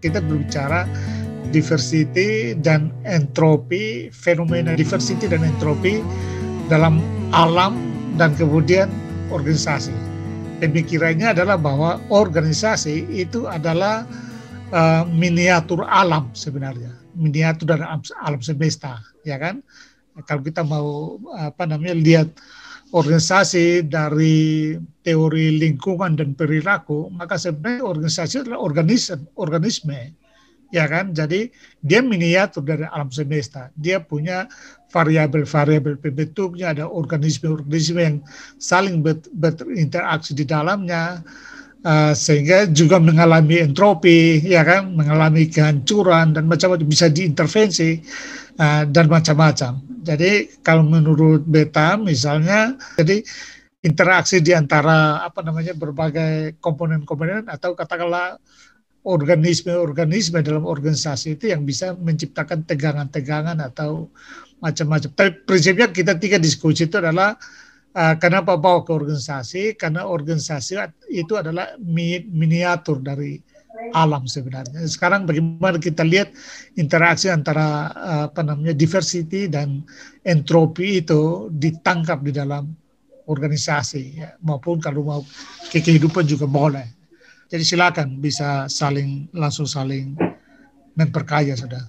kita berbicara diversity dan entropi, fenomena diversity dan entropi dalam alam dan kemudian organisasi. Pemikirannya adalah bahwa organisasi itu adalah uh, miniatur alam sebenarnya, miniatur alam, alam semesta, ya kan? Kalau kita mau apa namanya lihat organisasi dari teori lingkungan dan perilaku, maka sebenarnya organisasi adalah organisme, organisme ya kan? Jadi dia miniatur dari alam semesta. Dia punya variabel-variabel pembentuknya, ada organisme-organisme yang saling ber, berinteraksi di dalamnya, uh, sehingga juga mengalami entropi, ya kan? Mengalami kehancuran dan macam-macam bisa diintervensi uh, dan macam-macam. Jadi kalau menurut beta misalnya, jadi interaksi di antara apa namanya berbagai komponen-komponen atau katakanlah organisme-organisme dalam organisasi itu yang bisa menciptakan tegangan-tegangan atau macam-macam. Tapi prinsipnya kita tiga diskusi itu adalah uh, kenapa bawa ke organisasi? Karena organisasi itu adalah mi miniatur dari alam sebenarnya. Sekarang bagaimana kita lihat interaksi antara uh, apa namanya diversity dan entropi itu ditangkap di dalam organisasi ya. maupun kalau mau ke kehidupan juga boleh. Jadi silakan bisa saling langsung saling memperkaya sudah.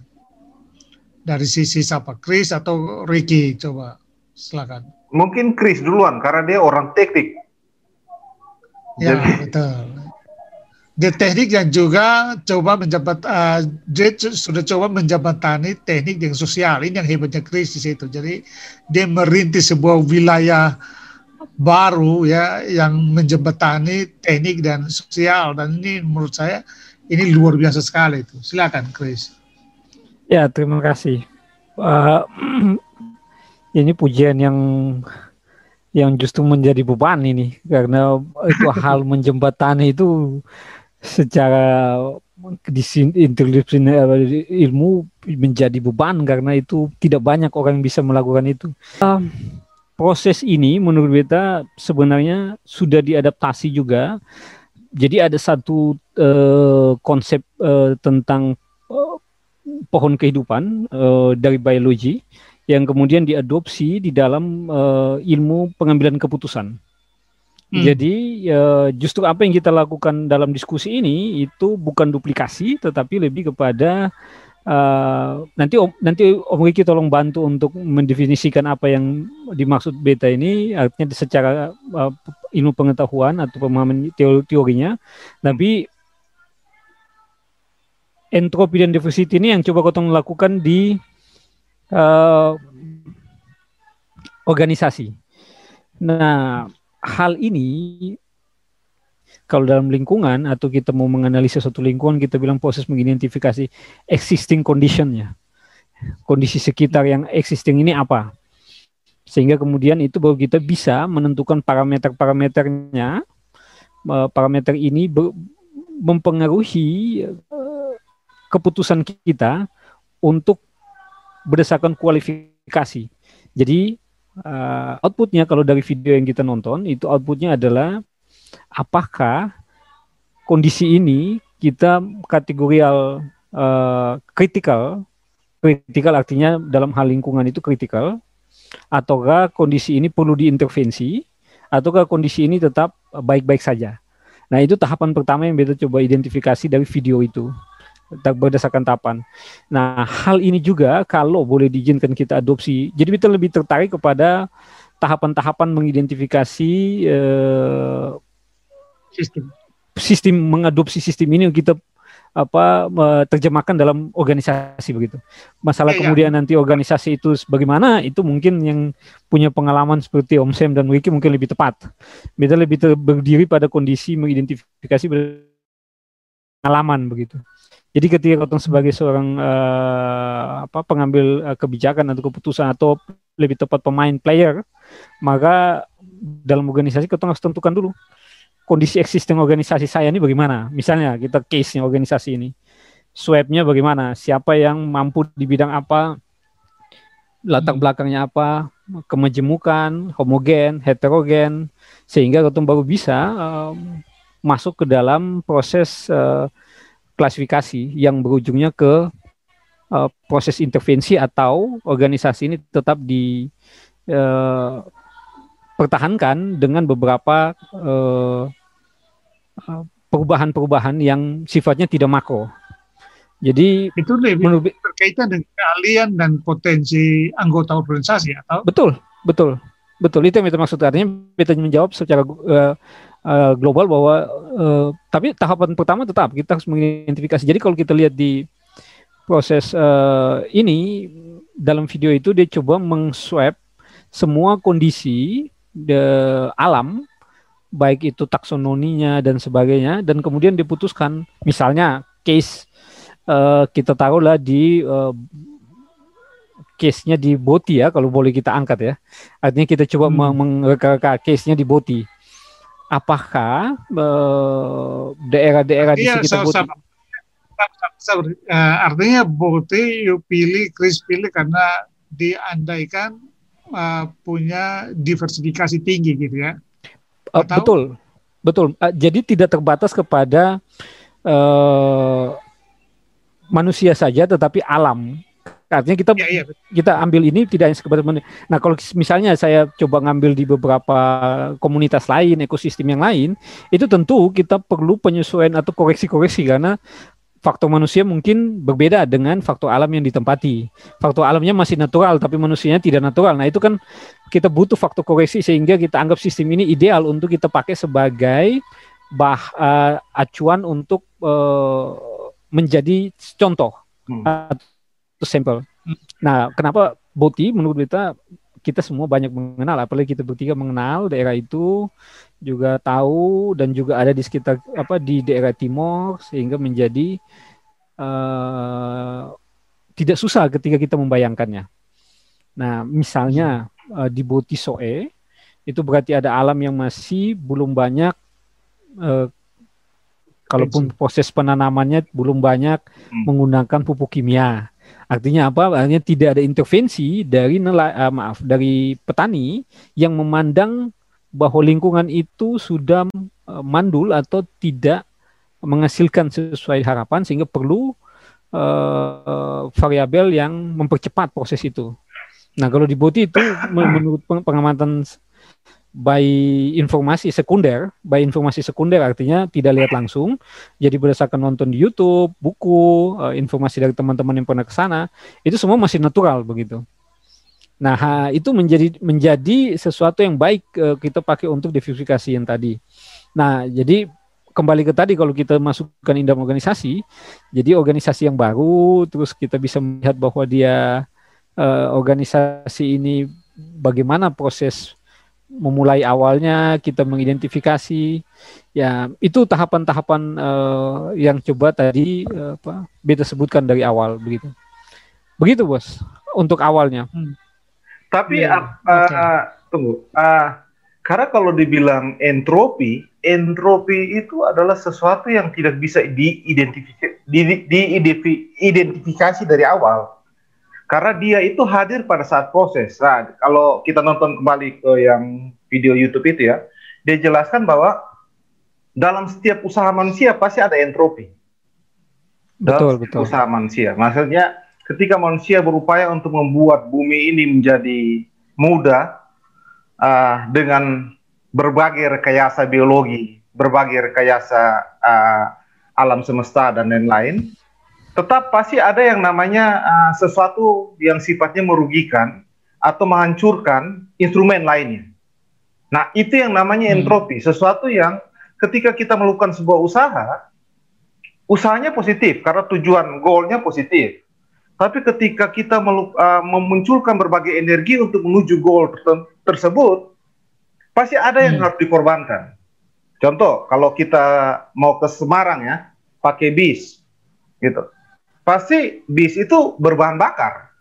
Dari sisi siapa? Chris atau Ricky coba silakan. Mungkin Chris duluan karena dia orang teknik. Ya Jadi... betul. Dia teknik yang juga coba menjabat, uh, dia sudah coba menjabatani teknik yang sosial. Ini yang hebatnya Chris di situ. Jadi dia merintis sebuah wilayah baru ya yang menjembatani teknik dan sosial dan ini menurut saya ini luar biasa sekali itu. Silakan Chris. Ya terima kasih. Uh, ini pujian yang yang justru menjadi beban ini karena itu hal menjembatani itu secara interdisipliner ilmu menjadi beban karena itu tidak banyak orang yang bisa melakukan itu. Uh, proses ini menurut beta sebenarnya sudah diadaptasi juga. Jadi ada satu uh, konsep uh, tentang uh, pohon kehidupan uh, dari biologi yang kemudian diadopsi di dalam uh, ilmu pengambilan keputusan. Hmm. Jadi uh, justru apa yang kita lakukan dalam diskusi ini itu bukan duplikasi, tetapi lebih kepada Uh, nanti om, nanti Om Riki tolong bantu untuk mendefinisikan apa yang dimaksud beta ini artinya secara uh, ilmu pengetahuan atau pemahaman teori teorinya tapi entropi dan diversity ini yang coba kotong lakukan di uh, organisasi. Nah, hal ini kalau dalam lingkungan atau kita mau menganalisa suatu lingkungan kita bilang proses mengidentifikasi existing conditionnya kondisi sekitar yang existing ini apa sehingga kemudian itu baru kita bisa menentukan parameter-parameternya parameter ini mempengaruhi eh, keputusan kita untuk berdasarkan kualifikasi jadi uh, outputnya kalau dari video yang kita nonton itu outputnya adalah apakah kondisi ini kita kategorial uh, kritikal kritikal artinya dalam hal lingkungan itu kritikal ataukah kondisi ini perlu diintervensi ataukah kondisi ini tetap baik-baik saja. Nah, itu tahapan pertama yang kita coba identifikasi dari video itu berdasarkan tahapan. Nah, hal ini juga kalau boleh diizinkan kita adopsi. Jadi kita lebih tertarik kepada tahapan-tahapan mengidentifikasi eh, sistem sistem mengadopsi sistem ini kita apa terjemahkan dalam organisasi begitu. Masalah ya, kemudian ya. nanti organisasi itu bagaimana itu mungkin yang punya pengalaman seperti Om Sam dan Wiki mungkin lebih tepat. Kita lebih berdiri pada kondisi mengidentifikasi pengalaman begitu. Jadi ketika kau sebagai seorang uh, apa pengambil uh, kebijakan atau keputusan atau lebih tepat pemain player, maka dalam organisasi kau harus tentukan dulu kondisi existing organisasi saya ini bagaimana? Misalnya kita case-nya organisasi ini. Swabnya bagaimana? Siapa yang mampu di bidang apa? Latar hmm. belakangnya apa? Kemajemukan, homogen, heterogen, sehingga ketemu baru bisa uh, masuk ke dalam proses uh, klasifikasi yang berujungnya ke uh, proses intervensi atau organisasi ini tetap di uh, pertahankan dengan beberapa perubahan-perubahan yang sifatnya tidak makro. Jadi itu lebih menurut, berkaitan dengan keahlian dan potensi anggota organisasi atau? Betul betul betul. Itu yang kita maksud. Artinya kita menjawab secara uh, uh, global bahwa uh, tapi tahapan pertama tetap kita harus mengidentifikasi. Jadi kalau kita lihat di proses uh, ini dalam video itu dia coba mengswap semua kondisi de alam baik itu taksonominya dan sebagainya dan kemudian diputuskan misalnya case uh, kita taruhlah di uh, case-nya di Boti ya kalau boleh kita angkat ya artinya kita coba hmm. mengreka case-nya di Boti apakah daerah-daerah uh, di sekitar Boti uh, artinya Boti you pilih Chris pilih karena diandaikan uh, punya diversifikasi tinggi gitu ya. Uh, betul, betul. Uh, jadi tidak terbatas kepada uh, manusia saja, tetapi alam. Artinya kita ya, ya. kita ambil ini tidak hanya sekedar Nah kalau misalnya saya coba ngambil di beberapa komunitas lain, ekosistem yang lain, itu tentu kita perlu penyesuaian atau koreksi-koreksi karena faktor manusia mungkin berbeda dengan faktor alam yang ditempati. Faktor alamnya masih natural, tapi manusianya tidak natural. Nah itu kan kita butuh faktor koreksi sehingga kita anggap sistem ini ideal untuk kita pakai sebagai bah uh, acuan untuk uh, menjadi contoh hmm. Atau sampel. Nah kenapa Boti menurut kita kita semua banyak mengenal, apalagi kita bertiga mengenal daerah itu juga tahu dan juga ada di sekitar apa di daerah timur sehingga menjadi uh, tidak susah ketika kita membayangkannya. Nah, misalnya uh, di Botisoe itu berarti ada alam yang masih belum banyak uh, kalaupun proses penanamannya belum banyak hmm. menggunakan pupuk kimia. Artinya apa? Artinya tidak ada intervensi dari nela, uh, maaf dari petani yang memandang bahwa lingkungan itu sudah uh, mandul atau tidak menghasilkan sesuai harapan sehingga perlu uh, variabel yang mempercepat proses itu. Nah kalau di Boti itu menurut pengamatan by informasi sekunder, by informasi sekunder artinya tidak lihat langsung, jadi berdasarkan nonton di YouTube, buku, uh, informasi dari teman-teman yang pernah ke sana, itu semua masih natural begitu. Nah, itu menjadi menjadi sesuatu yang baik uh, kita pakai untuk diversifikasi yang tadi. Nah, jadi kembali ke tadi kalau kita masukkan indam organisasi, jadi organisasi yang baru, terus kita bisa melihat bahwa dia uh, organisasi ini bagaimana proses memulai awalnya kita mengidentifikasi. Ya itu tahapan-tahapan uh, yang coba tadi uh, apa beta sebutkan dari awal begitu. Begitu bos untuk awalnya. Hmm. tapi ya, uh, okay. tunggu. Uh, karena kalau dibilang entropi entropi itu adalah sesuatu yang tidak bisa diidentifikasi di, diidentifikasi dari awal karena dia itu hadir pada saat proses. Nah, kalau kita nonton kembali ke yang video YouTube itu ya, dia jelaskan bahwa dalam setiap usaha manusia pasti ada entropi. Dalam betul, betul. usaha manusia. Maksudnya ketika manusia berupaya untuk membuat bumi ini menjadi mudah uh, dengan berbagai rekayasa biologi, berbagai rekayasa uh, alam semesta dan lain-lain, tetap pasti ada yang namanya uh, sesuatu yang sifatnya merugikan atau menghancurkan instrumen lainnya. Nah, itu yang namanya hmm. entropi, sesuatu yang ketika kita melakukan sebuah usaha, usahanya positif karena tujuan goalnya positif. Tapi ketika kita uh, memunculkan berbagai energi untuk menuju goal tersebut, pasti ada yang hmm. harus dikorbankan. Contoh, kalau kita mau ke Semarang ya, pakai bis, gitu pasti bis itu berbahan bakar.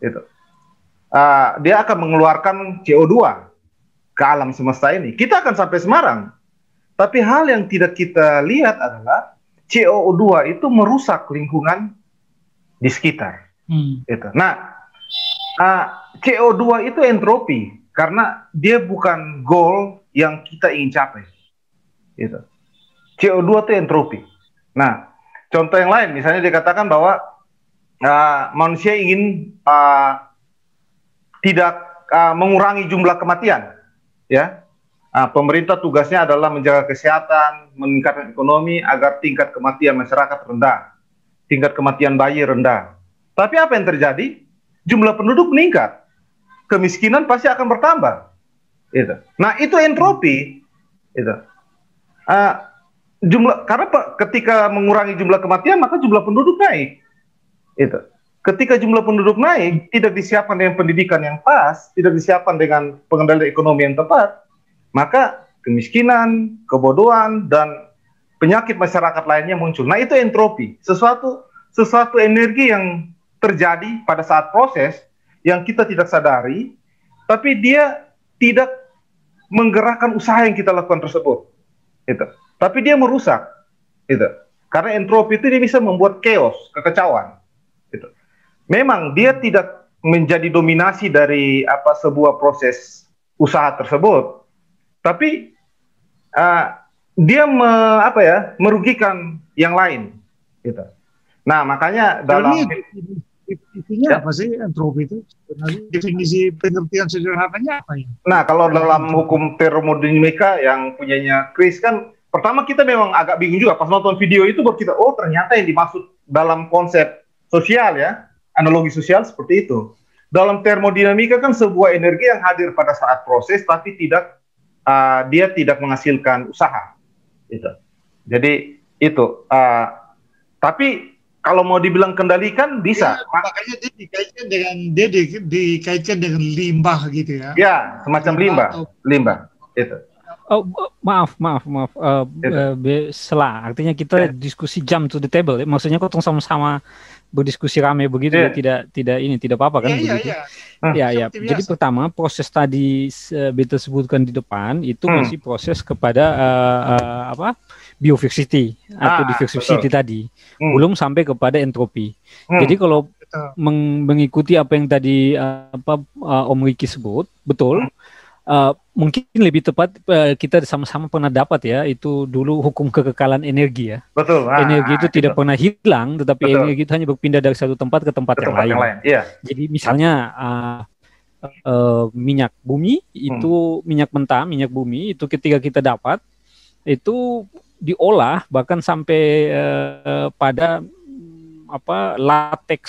Gitu. Uh, dia akan mengeluarkan CO2 ke alam semesta ini. Kita akan sampai Semarang. Tapi hal yang tidak kita lihat adalah CO2 itu merusak lingkungan di sekitar. Hmm. Gitu. Nah, uh, ah, CO2 itu entropi karena dia bukan goal yang kita ingin capai. Gitu. CO2 itu entropi. Nah, contoh yang lain, misalnya dikatakan bahwa uh, manusia ingin uh, tidak uh, mengurangi jumlah kematian, ya. Uh, pemerintah tugasnya adalah menjaga kesehatan, meningkatkan ekonomi agar tingkat kematian masyarakat rendah, tingkat kematian bayi rendah. Tapi apa yang terjadi? Jumlah penduduk meningkat, kemiskinan pasti akan bertambah. Itu. Nah itu entropi. Itu. Uh, jumlah karena ketika mengurangi jumlah kematian maka jumlah penduduk naik. Itu. Ketika jumlah penduduk naik, tidak disiapkan dengan pendidikan yang pas, tidak disiapkan dengan pengendalian ekonomi yang tepat, maka kemiskinan, kebodohan, dan penyakit masyarakat lainnya muncul. Nah itu entropi, sesuatu sesuatu energi yang terjadi pada saat proses yang kita tidak sadari, tapi dia tidak menggerakkan usaha yang kita lakukan tersebut. Itu. Tapi dia merusak. Itu. Karena entropi itu dia bisa membuat chaos, kekecauan. Gitu. Memang dia tidak menjadi dominasi dari apa sebuah proses usaha tersebut, tapi uh, dia me, apa ya merugikan yang lain, gitu. Nah makanya dalam definisinya ya. apa sih entropi itu? Definisi pengertian sederhananya apa ya? Nah kalau dalam hukum termodinamika yang punyanya Chris kan pertama kita memang agak bingung juga pas nonton video itu baru kita oh ternyata yang dimaksud dalam konsep sosial ya, analogi sosial seperti itu. Dalam termodinamika kan sebuah energi yang hadir pada saat proses tapi tidak uh, dia tidak menghasilkan usaha. Itu. Jadi itu. Uh, tapi kalau mau dibilang kendalikan bisa. Ya, makanya dia dikaitkan dengan dia di, dikaitkan dengan limbah gitu ya. Ya, semacam limbah, limbah. Itu. Oh, maaf, maaf, maaf. Uh, uh, selah. Artinya kita yeah. diskusi jam to the table. Ya. Maksudnya kok sama-sama berdiskusi rame begitu yeah. ya tidak tidak ini tidak apa-apa kan yeah, iya, begitu. Yeah, yeah. Ya ya. Jadi pertama proses tadi uh, beta sebutkan di depan itu hmm. masih proses kepada uh, uh, apa? biodiversity ah, atau diversity tadi. Hmm. Belum sampai kepada entropi. Hmm. Jadi kalau meng mengikuti apa yang tadi uh, apa uh, Om Riki sebut, betul. Hmm uh, mungkin lebih tepat uh, kita sama-sama pernah dapat ya itu dulu hukum kekekalan energi ya. Betul. Ah, energi itu tidak pernah hilang, tetapi betul. energi itu hanya berpindah dari satu tempat ke tempat, ke yang, tempat lain. yang lain. Iya. Jadi misalnya uh, uh, minyak bumi itu hmm. minyak mentah, minyak bumi itu ketika kita dapat itu diolah bahkan sampai uh, pada apa latex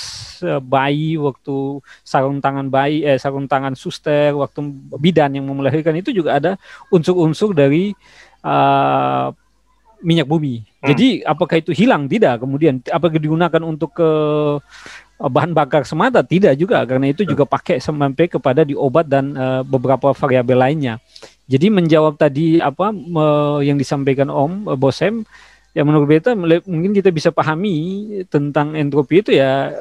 uh, bayi waktu sarung tangan bayi eh sarung tangan suster waktu bidan yang melahirkan itu juga ada unsur-unsur dari uh, minyak bumi. Hmm. Jadi apakah itu hilang? Tidak. Kemudian apakah digunakan untuk ke bahan bakar semata? Tidak juga karena itu juga pakai sampai kepada di obat dan uh, beberapa variabel lainnya. Jadi menjawab tadi apa uh, yang disampaikan Om Bosem ya menurut beta mungkin kita bisa pahami tentang entropi itu ya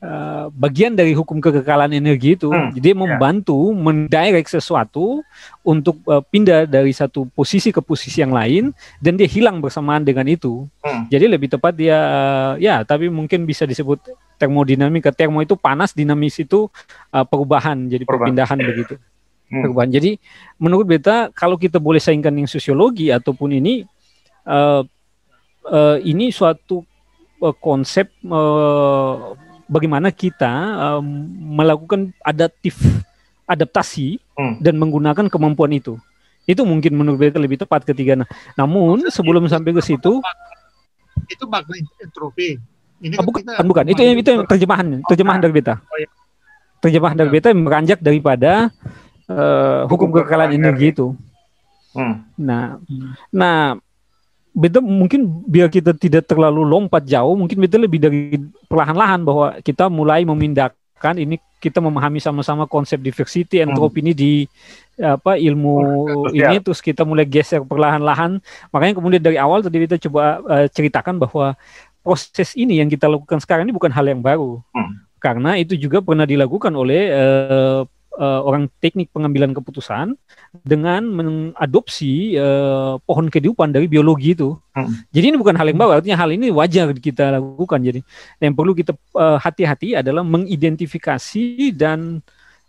uh, bagian dari hukum kekekalan energi itu. Hmm, Jadi ya. membantu yeah. mendirect sesuatu untuk uh, pindah dari satu posisi ke posisi yang lain dan dia hilang bersamaan dengan itu. Hmm. Jadi lebih tepat dia uh, ya tapi mungkin bisa disebut termodinamika. Termo itu panas, dinamis itu uh, perubahan jadi perubahan. perpindahan begitu. Hmm. Perubahan. Jadi menurut beta kalau kita boleh saingkan yang sosiologi ataupun ini uh, uh, ini suatu uh, konsep uh, bagaimana kita uh, melakukan adaptif adaptasi hmm. dan menggunakan kemampuan itu. Itu mungkin menurut saya lebih tepat ketiga. Nah, namun sebelum sampai ke situ itu makna entropi. Ini oh, bukan, kita bukan. Itu itu terjemahan, terjemahan dari beta. Oh, iya. Terjemahan dari beta beranjak daripada uh, hukum kekekalan energi itu. Hmm. Nah, nah beta mungkin biar kita tidak terlalu lompat jauh, mungkin beta lebih dari perlahan-lahan bahwa kita mulai memindahkan ini kita memahami sama-sama konsep diversity entropi hmm. ini di apa ilmu ini terus kita mulai geser perlahan-lahan. Makanya kemudian dari awal tadi kita coba uh, ceritakan bahwa proses ini yang kita lakukan sekarang ini bukan hal yang baru. Hmm. Karena itu juga pernah dilakukan oleh uh, uh, orang teknik pengambilan keputusan dengan mengadopsi uh, pohon kehidupan dari biologi itu. Hmm. Jadi ini bukan hal yang baru, artinya hal ini wajar kita lakukan. Jadi yang perlu kita uh, hati-hati adalah mengidentifikasi dan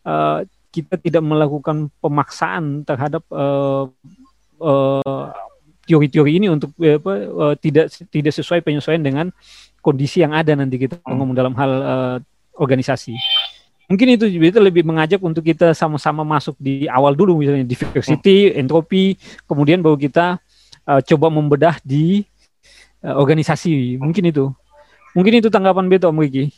uh, kita tidak melakukan pemaksaan terhadap uh, uh, teori-teori ini untuk uh, apa, uh, tidak tidak sesuai penyesuaian dengan kondisi yang ada nanti kita hmm. ngomong dalam hal uh, organisasi. Mungkin itu itu lebih mengajak untuk kita sama-sama masuk di awal dulu misalnya diversity, hmm. entropi, kemudian baru kita uh, coba membedah di uh, organisasi. Mungkin itu. Mungkin itu tanggapan Beto Om Riki.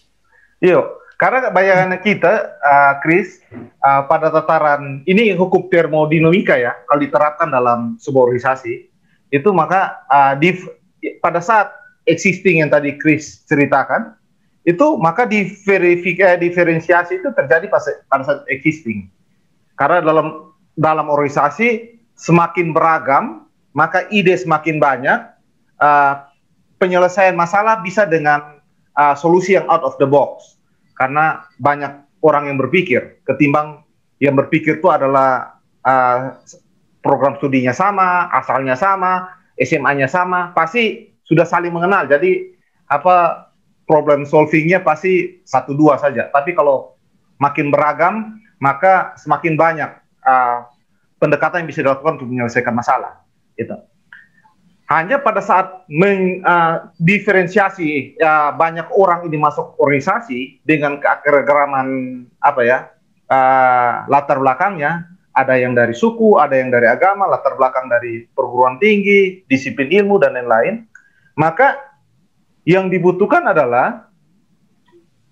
Iya, karena bayangan kita, uh, Chris, uh, pada tataran ini hukum termodinamika ya, kalau diterapkan dalam sebuah organisasi, itu maka uh, di, pada saat existing yang tadi Chris ceritakan, itu maka diverifikasi diferensiasi itu terjadi pada saat existing. Karena dalam dalam organisasi semakin beragam maka ide semakin banyak uh, penyelesaian masalah bisa dengan uh, solusi yang out of the box. Karena banyak orang yang berpikir ketimbang yang berpikir itu adalah uh, program studinya sama asalnya sama SMA-nya sama pasti sudah saling mengenal. Jadi apa problem solvingnya pasti satu dua saja. Tapi kalau makin beragam, maka semakin banyak uh, pendekatan yang bisa dilakukan untuk menyelesaikan masalah. Itu. Hanya pada saat mendiferensiasi uh, uh, banyak orang ini masuk organisasi dengan keakraman apa ya uh, latar belakangnya, ada yang dari suku, ada yang dari agama, latar belakang dari perguruan tinggi, disiplin ilmu dan lain-lain, maka yang dibutuhkan adalah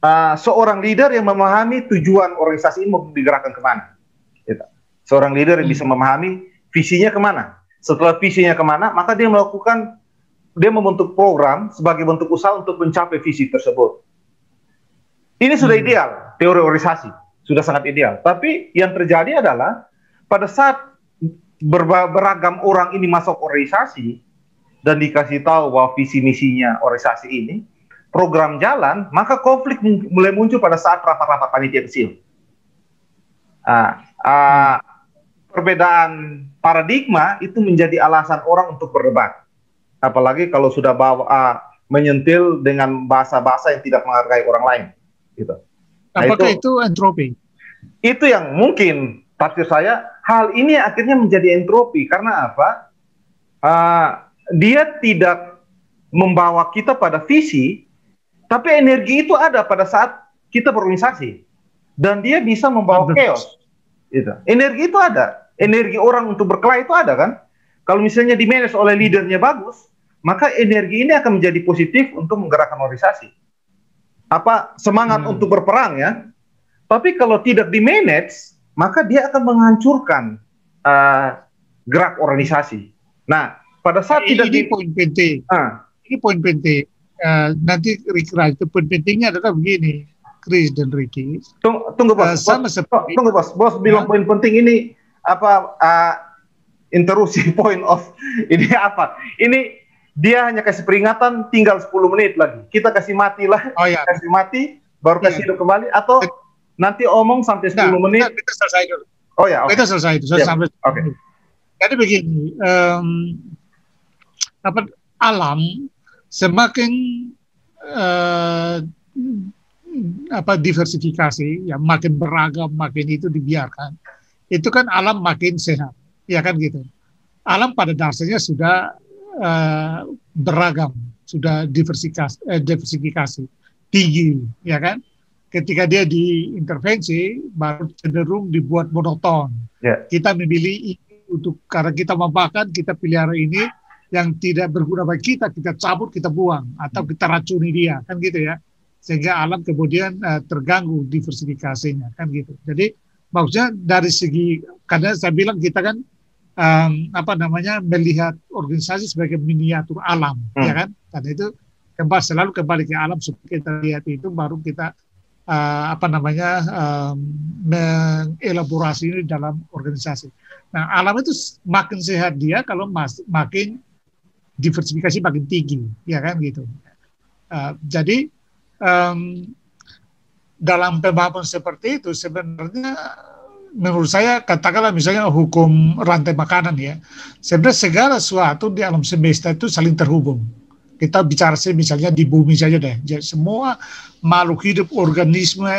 uh, seorang leader yang memahami tujuan organisasi ini mau digerakkan ke mana. Gitu. Seorang leader yang bisa hmm. memahami visinya ke mana. Setelah visinya ke mana, maka dia melakukan, dia membentuk program sebagai bentuk usaha untuk mencapai visi tersebut. Ini sudah hmm. ideal, teori organisasi. Sudah sangat ideal. Tapi yang terjadi adalah pada saat beragam orang ini masuk organisasi, dan dikasih tahu bahwa visi misinya organisasi ini program jalan, maka konflik mulai muncul pada saat rapat-rapat panitia kecil. Ah, ah, perbedaan paradigma itu menjadi alasan orang untuk berdebat. Apalagi kalau sudah bawa ah, menyentil dengan bahasa-bahasa yang tidak menghargai orang lain, gitu. Nah, Apakah itu, itu entropi? Itu yang mungkin tafsir saya hal ini akhirnya menjadi entropi karena apa? Uh, dia tidak membawa kita pada visi, tapi energi itu ada pada saat kita berorganisasi dan dia bisa membawa chaos. Itu. Energi itu ada, energi orang untuk berkelahi itu ada kan? Kalau misalnya di manage oleh leadernya bagus, maka energi ini akan menjadi positif untuk menggerakkan organisasi. Apa semangat hmm. untuk berperang ya? Tapi kalau tidak di manage, maka dia akan menghancurkan uh, gerak organisasi. Nah, pada saat ini, tidak ini di... poin penting. Ah. Ini poin penting. Uh, nanti Rikra itu poin pentingnya adalah begini, Chris dan Ricky. Tunggu, tunggu bos. Uh, sama bos, seperti, tunggu bos. Bos bilang ya. poin penting ini apa? Uh, interupsi point of ini apa? Ini dia hanya kasih peringatan tinggal 10 menit lagi. Kita kasih mati lah. Oh, ya. Kasih mati, baru kasih ya. hidup kembali atau nanti omong sampai 10 nah, menit. Nah, kita selesai dulu. Oh ya, okay. kita selesai itu. Ya. Sampai Oke. Okay. Jadi begini, um, apa alam semakin uh, apa diversifikasi ya makin beragam makin itu dibiarkan. Itu kan alam makin sehat ya kan gitu. Alam pada dasarnya sudah uh, beragam sudah diversifikasi eh, diversifikasi tinggi ya kan. Ketika dia diintervensi baru cenderung dibuat monoton. Yeah. kita memilih untuk karena kita makan kita pelihara ini yang tidak berguna bagi kita kita cabut kita buang atau kita racuni dia kan gitu ya sehingga alam kemudian uh, terganggu diversifikasinya kan gitu jadi maksudnya dari segi karena saya bilang kita kan um, apa namanya melihat organisasi sebagai miniatur alam hmm. ya kan karena itu kembali selalu kembali ke alam supaya kita lihat itu baru kita uh, apa namanya um, mengelaborasi ini dalam organisasi. Nah alam itu makin sehat dia kalau mas, makin diversifikasi makin tinggi, ya kan gitu. Uh, jadi um, dalam pemahaman seperti itu sebenarnya menurut saya katakanlah misalnya hukum rantai makanan ya, sebenarnya segala sesuatu di alam semesta itu saling terhubung. Kita bicara sih misalnya di bumi saja deh, jadi semua makhluk hidup, organisme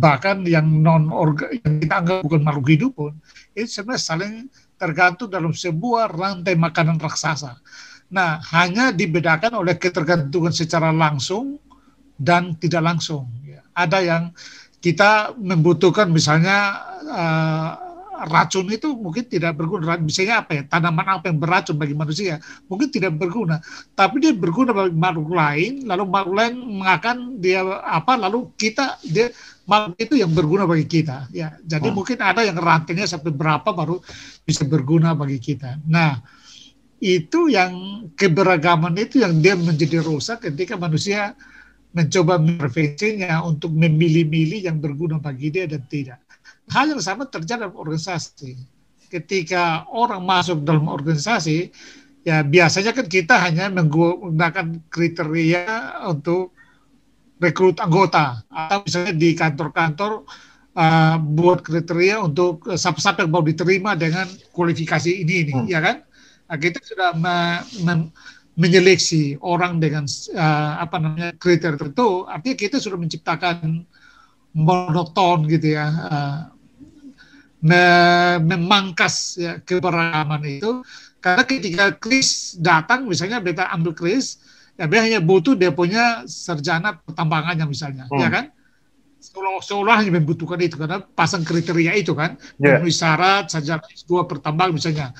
bahkan yang non yang kita anggap bukan makhluk hidup pun itu sebenarnya saling tergantung dalam sebuah rantai makanan raksasa. Nah, hanya dibedakan oleh ketergantungan secara langsung dan tidak langsung. Ya. Ada yang kita membutuhkan misalnya uh, racun itu mungkin tidak berguna. Misalnya apa ya, tanaman apa yang beracun bagi manusia, mungkin tidak berguna. Tapi dia berguna bagi makhluk lain, lalu makhluk lain mengakan dia apa, lalu kita, dia makhluk itu yang berguna bagi kita. Ya, Jadi hmm. mungkin ada yang rantainya sampai berapa baru bisa berguna bagi kita. Nah, itu yang keberagaman itu yang dia menjadi rusak ketika manusia mencoba mengintervensinya untuk memilih-milih yang berguna bagi dia dan tidak. Hal yang sama terjadi dalam organisasi. Ketika orang masuk dalam organisasi, ya biasanya kan kita hanya menggunakan kriteria untuk rekrut anggota atau misalnya di kantor-kantor uh, buat kriteria untuk siapa-siapa yang mau diterima dengan kualifikasi ini ini hmm. ya kan nah, kita sudah me, me, menyeleksi orang dengan uh, apa namanya kriteria tertentu. Artinya kita sudah menciptakan monoton gitu ya uh, memangkas ya, keberagaman itu. Karena ketika Chris datang misalnya beta ambil Chris ya dia hanya butuh dia punya sarjana pertambangannya misalnya hmm. ya kan? Seolah-olah hanya membutuhkan itu karena pasang kriteria itu kan. Yeah. memenuhi syarat sarjana dua pertambang misalnya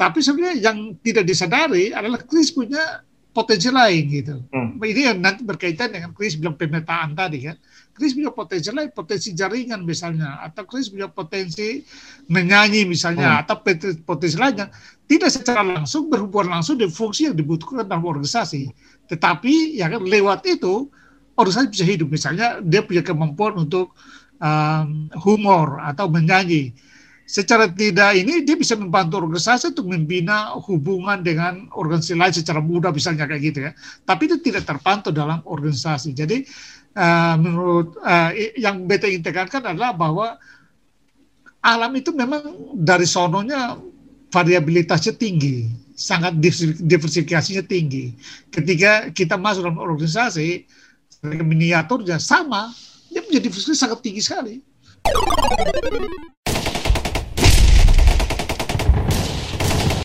tapi sebenarnya yang tidak disadari adalah Chris punya potensi lain gitu. Hmm. Ini yang nanti berkaitan dengan Chris bilang pemetaan tadi kan. Chris punya potensi lain, potensi jaringan misalnya, atau Chris punya potensi menyanyi misalnya, hmm. atau potensi lainnya tidak secara langsung berhubungan langsung dengan fungsi yang dibutuhkan dalam organisasi. Tetapi ya kan lewat itu organisasi bisa hidup. Misalnya dia punya kemampuan untuk um, humor atau menyanyi secara tidak ini dia bisa membantu organisasi untuk membina hubungan dengan organisasi lain secara mudah misalnya kayak gitu ya. Tapi itu tidak terpantau dalam organisasi. Jadi uh, menurut uh, yang beta integrasikan adalah bahwa alam itu memang dari sononya variabilitasnya tinggi, sangat diversifikasinya tinggi. Ketika kita masuk dalam organisasi, miniaturnya sama, dia menjadi sangat tinggi sekali.